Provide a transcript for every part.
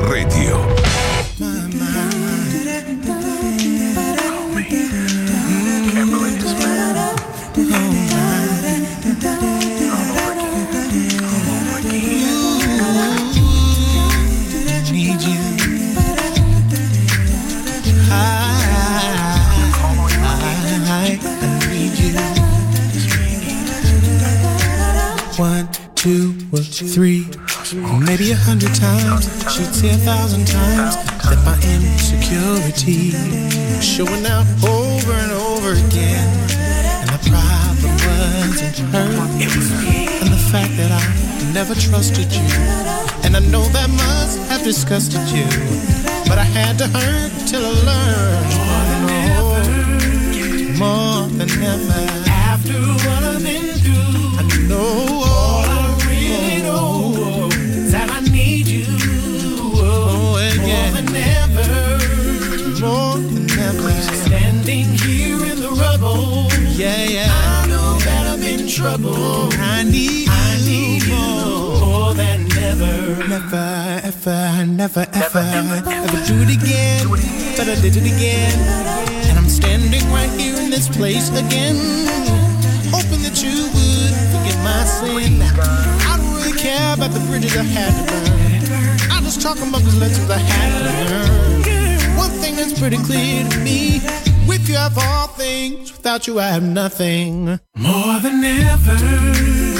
Radio. One, two, three, maybe a hundred times. Should say a thousand times that my insecurity showing out over and over again. And the problem wasn't her, and the fact that I never trusted you. And I know that must have disgusted you, but I had to hurt till I learned more than ever. After what I've been through, I know trouble. I need you. I need you more than ever. Never, ever, never, ever, ever do it again. But I did it again. And I'm standing right here in this place again. Hoping that you would forgive my sin. I don't really care about the bridges I had to burn. I'm just talking about the lessons I had to learn. One thing that's pretty clear to me. With you I have all things, without you I have nothing. More than ever.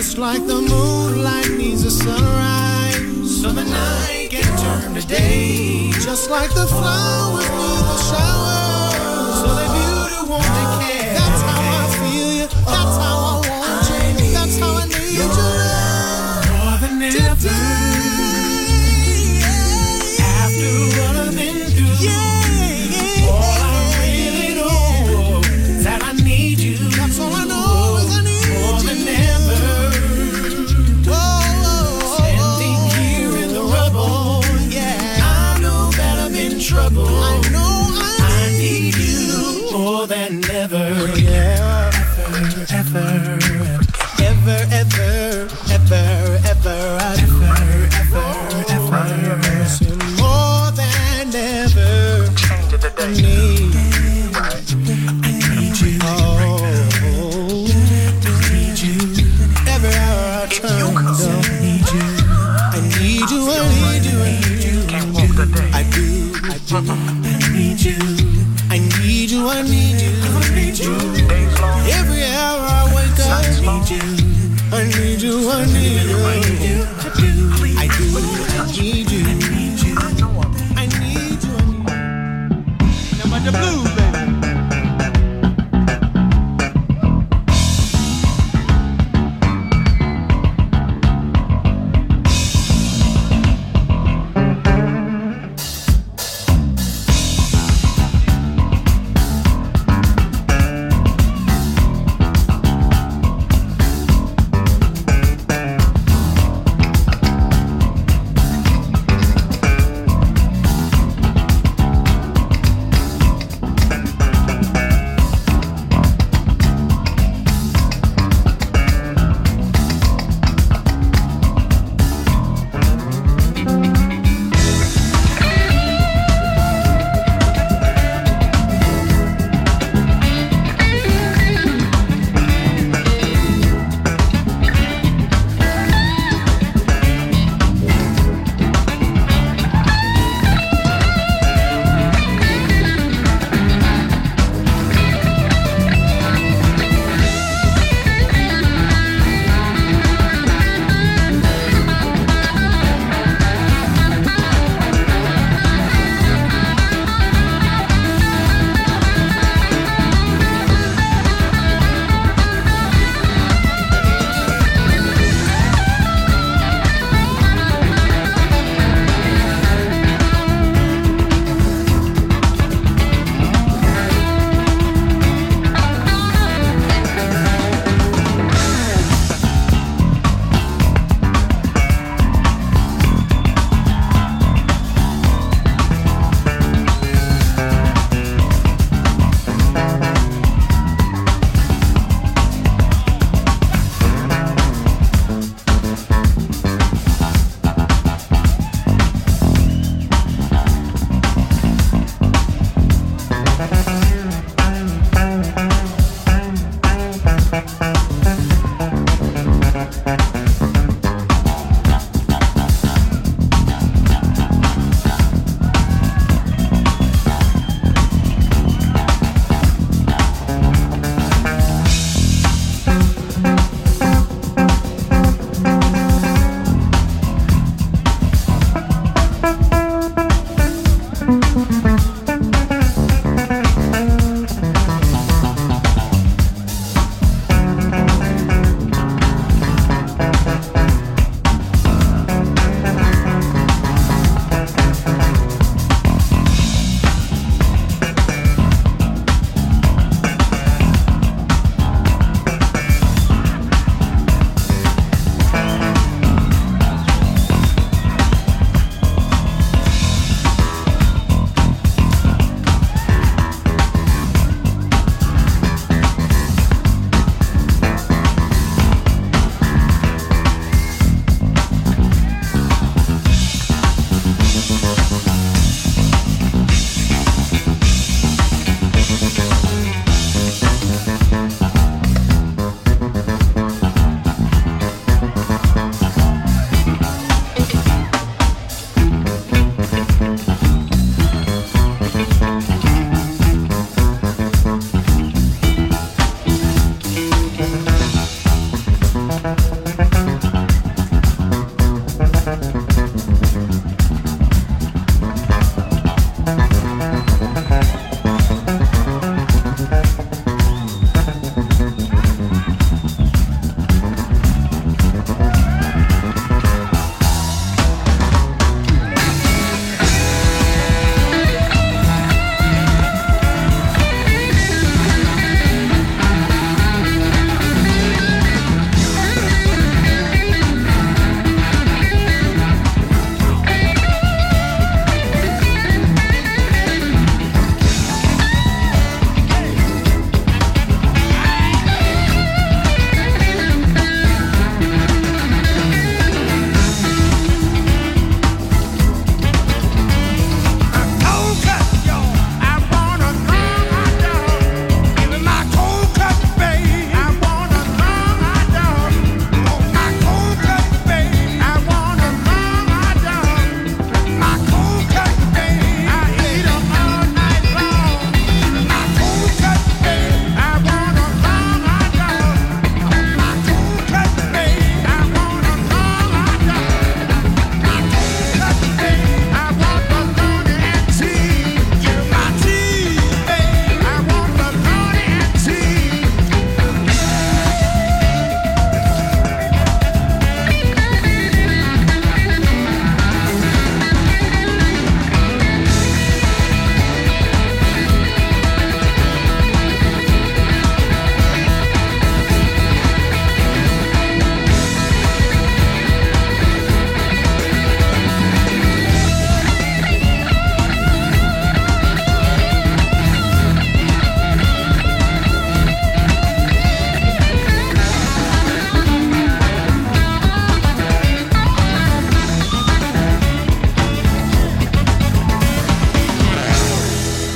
Just like the moonlight needs a sunrise, so the night can turn to day. Just like the flowers need a shower, so the beauty won't decay. That's how I feel you. That's how I want you. That's how I need you. More than ever. do I need?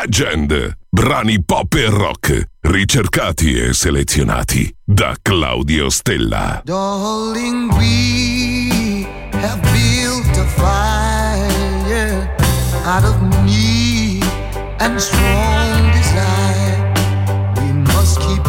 Legend. Brani pop e rock, ricercati e selezionati da Claudio Stella. Darling, we have built a fire out of need and strong desire. We must keep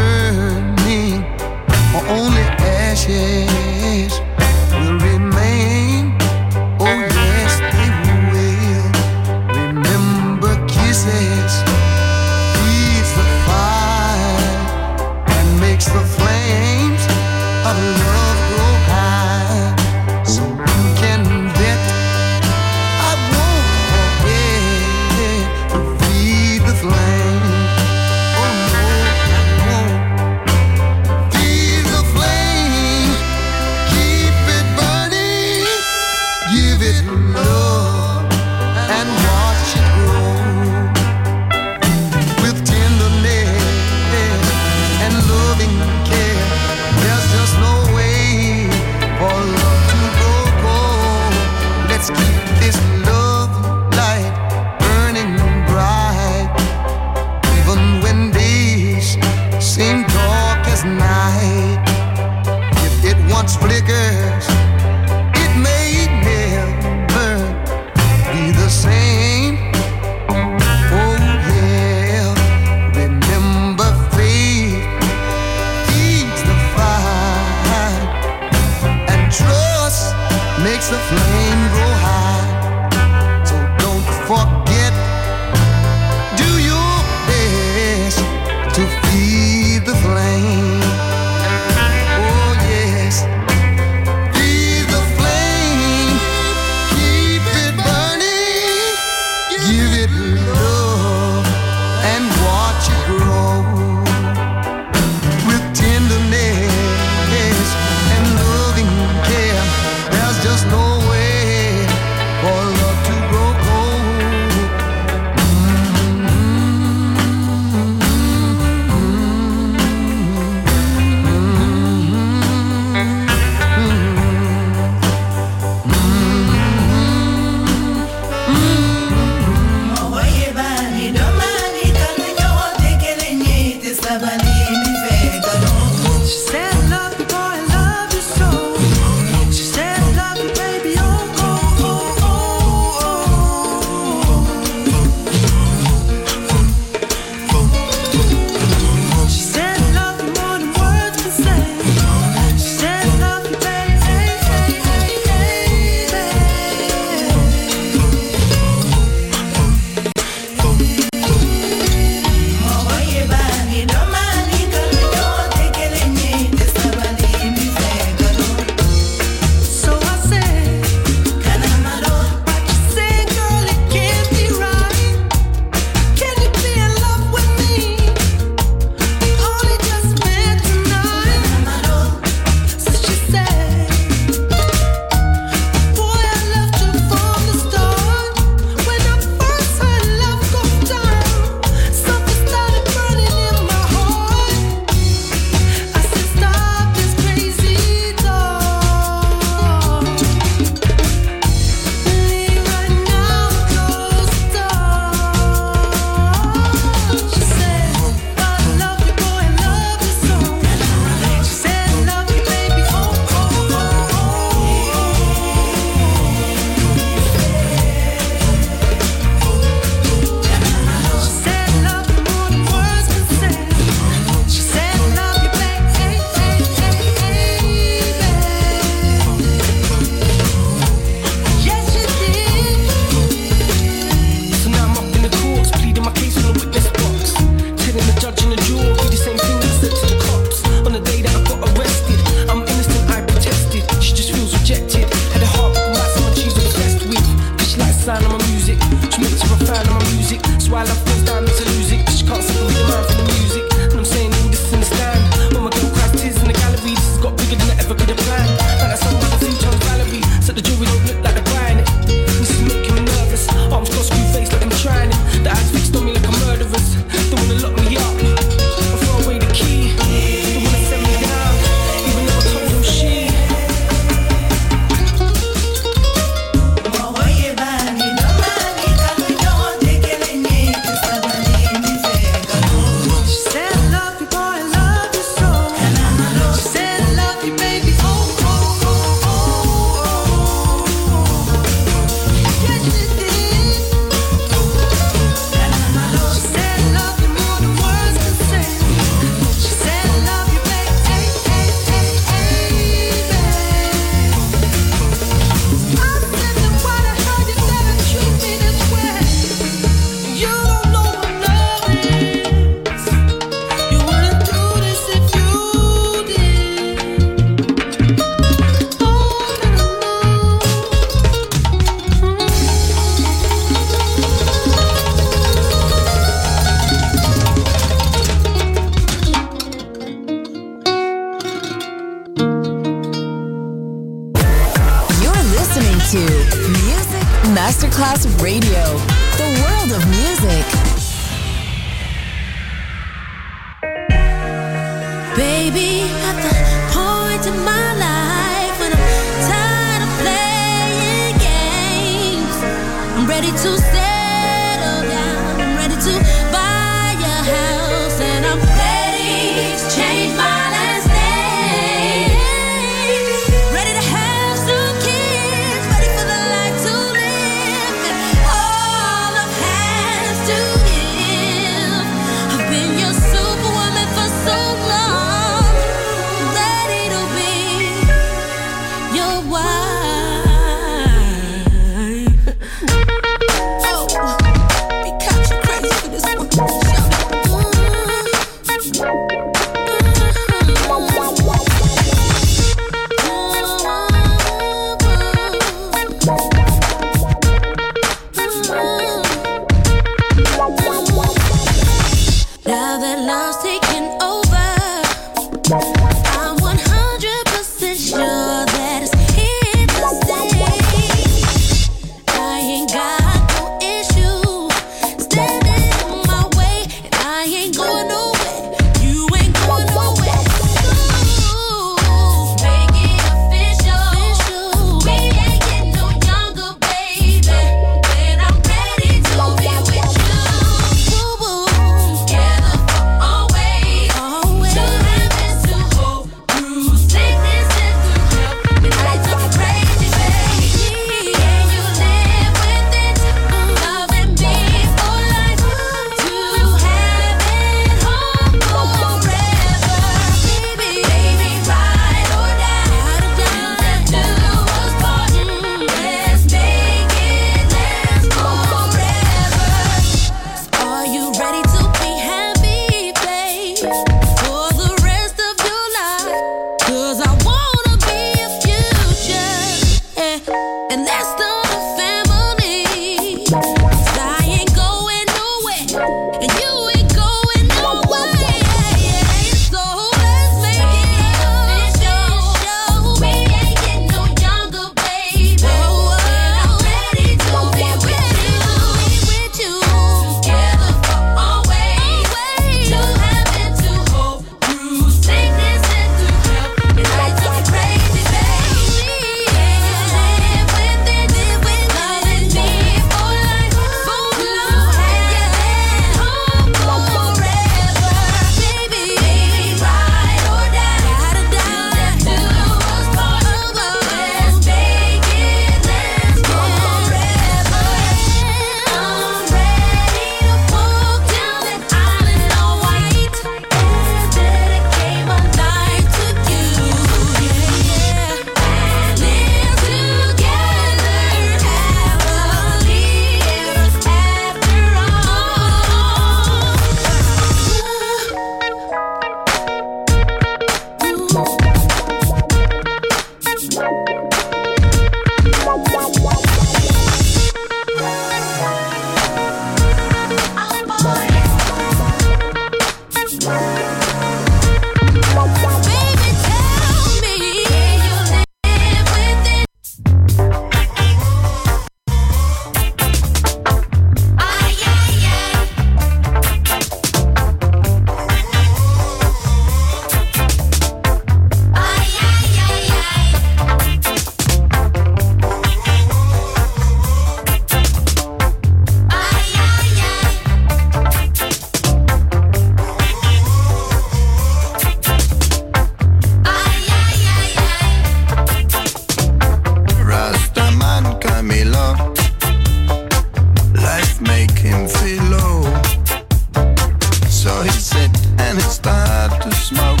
to smoke.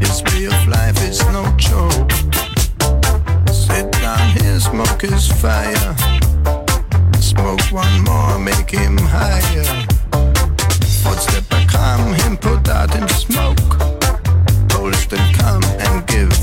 It's life, it's no joke. Sit down here, smoke fire. Smoke one more, make him higher. Footstep, I come, him put that in smoke. Polished then come and give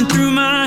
flowing through my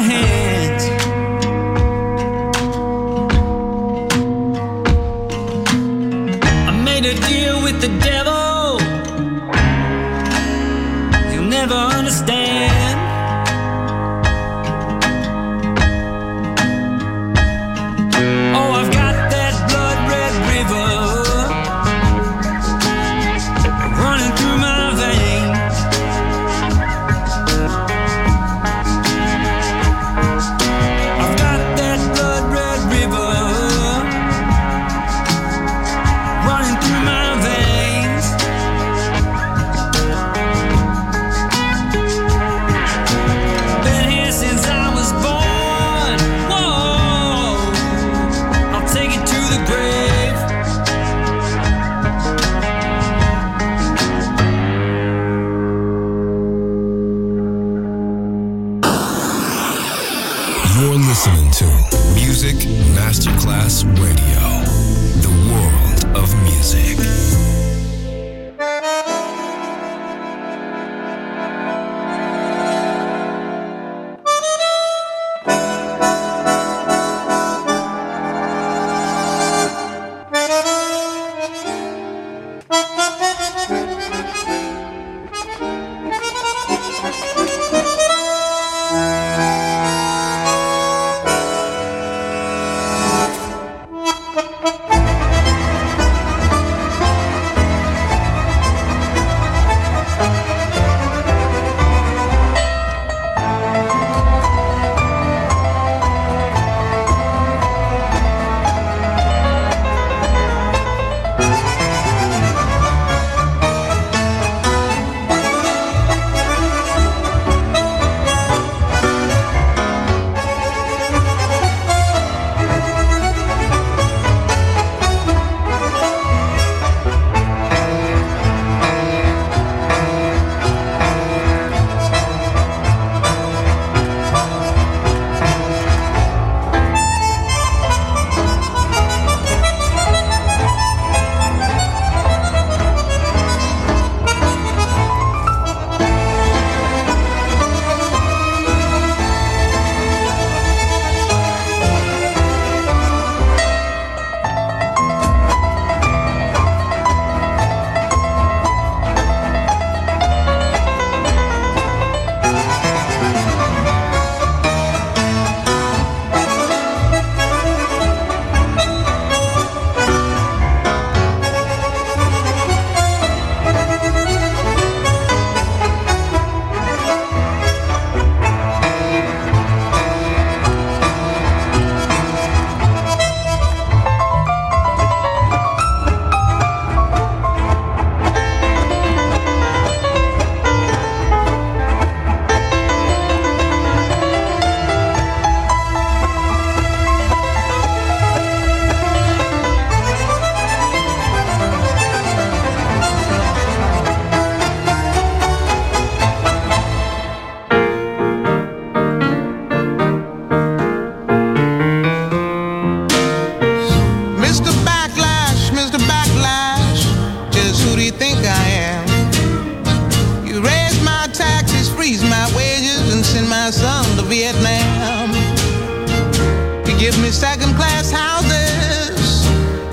Give me second class houses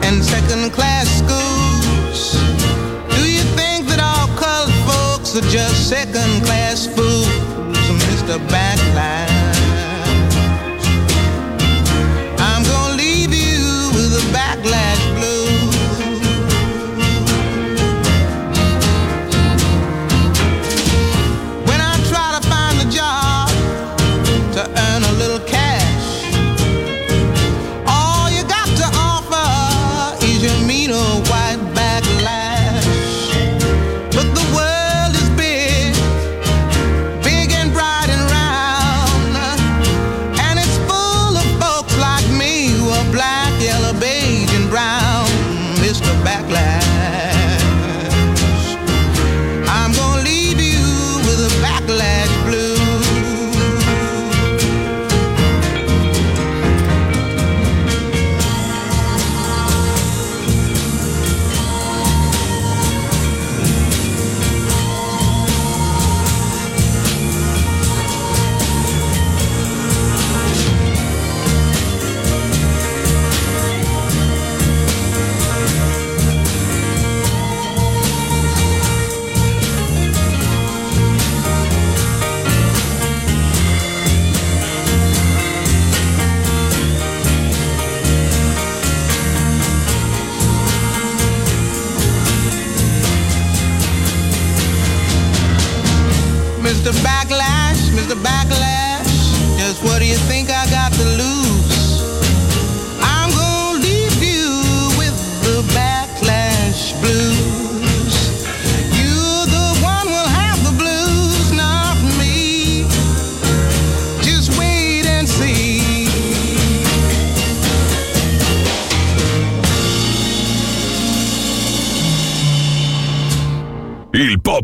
and second class schools. Do you think that all colored folks are just second class fools, Mr. Backlash?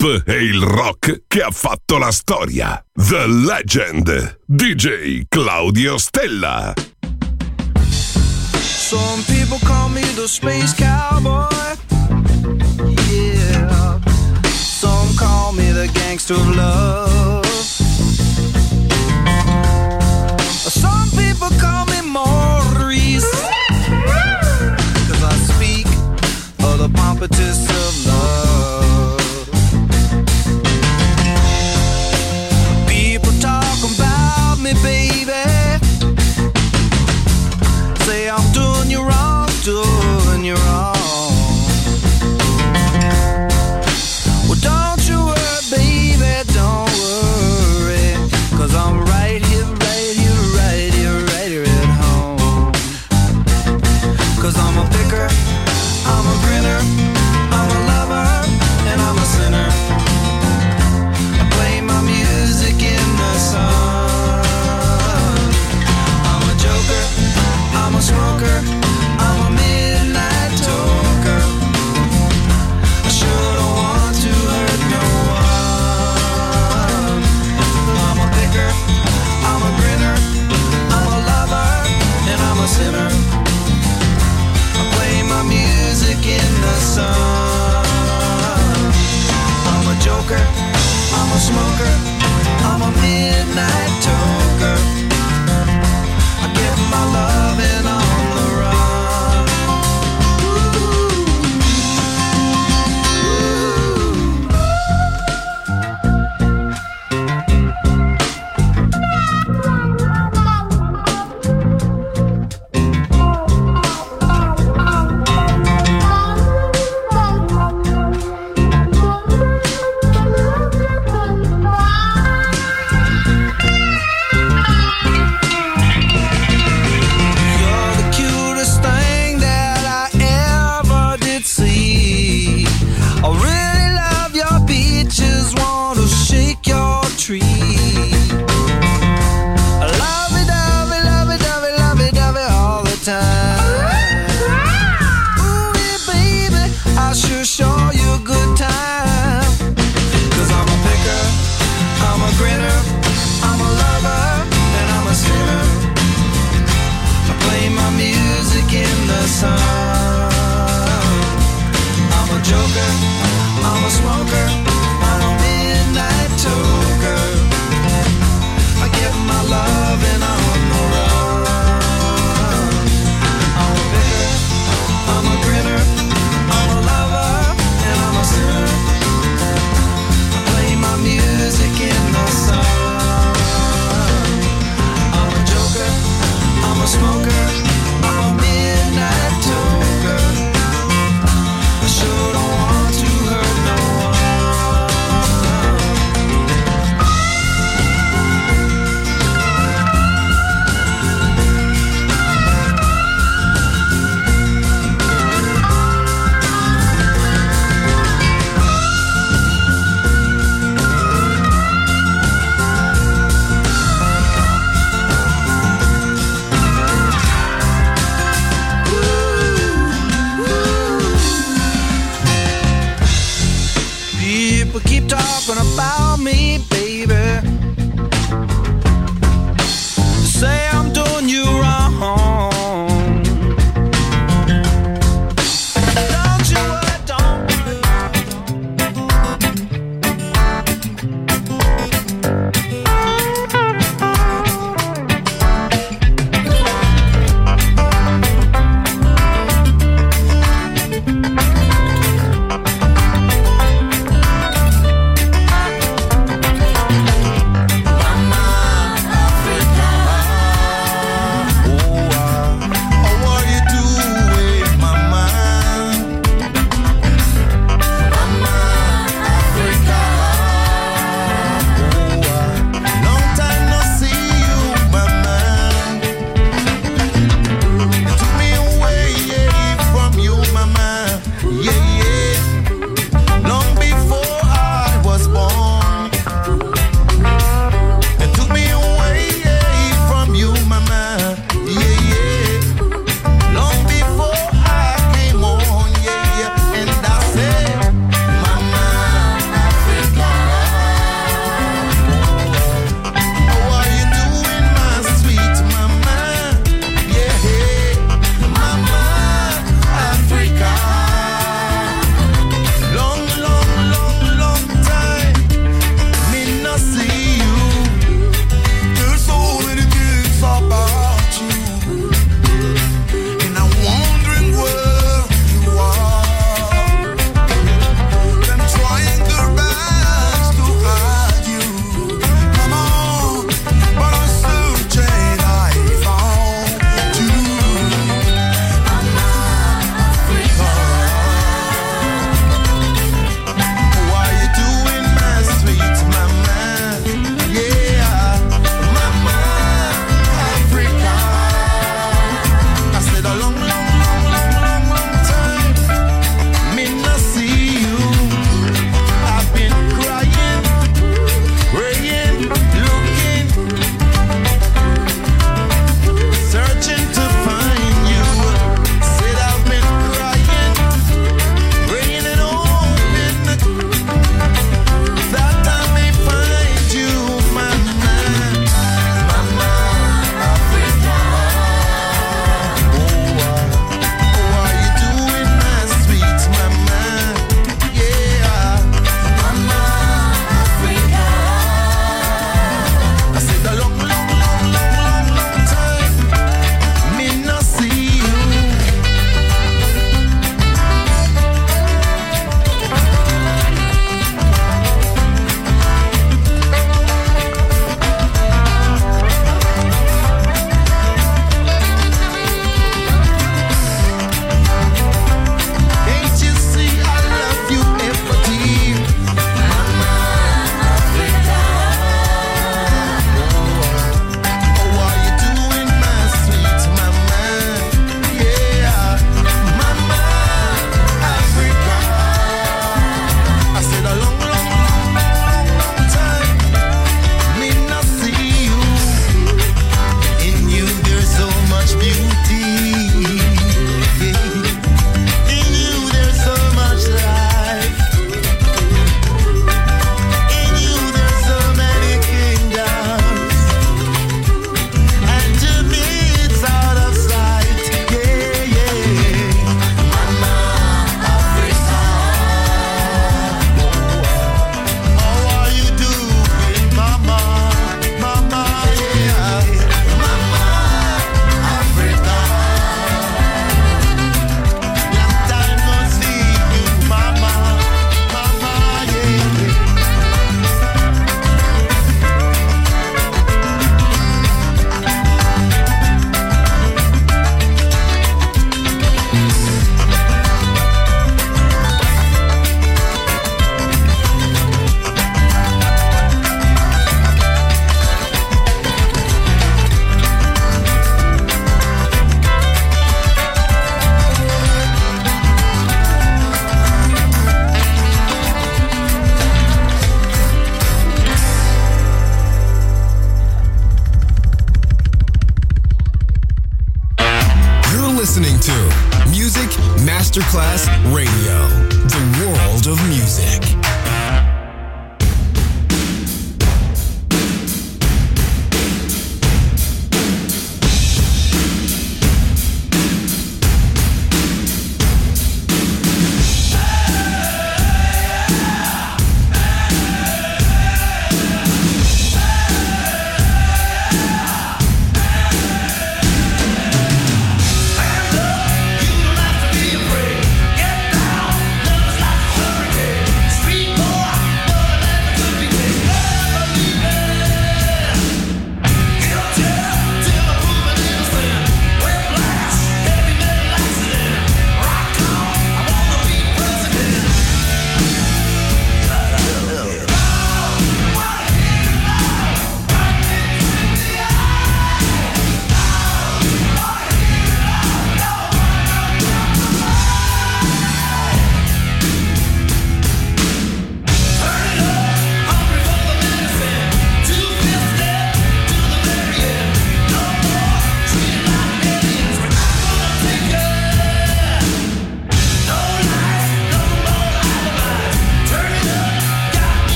Pop e il rock che ha fatto la storia. The Legend. DJ Claudio Stella. Some people call me the space cowboy. Yeah. Some call me the gangster of love. Some people call me Maurice. Cause I speak of the pompatus of love.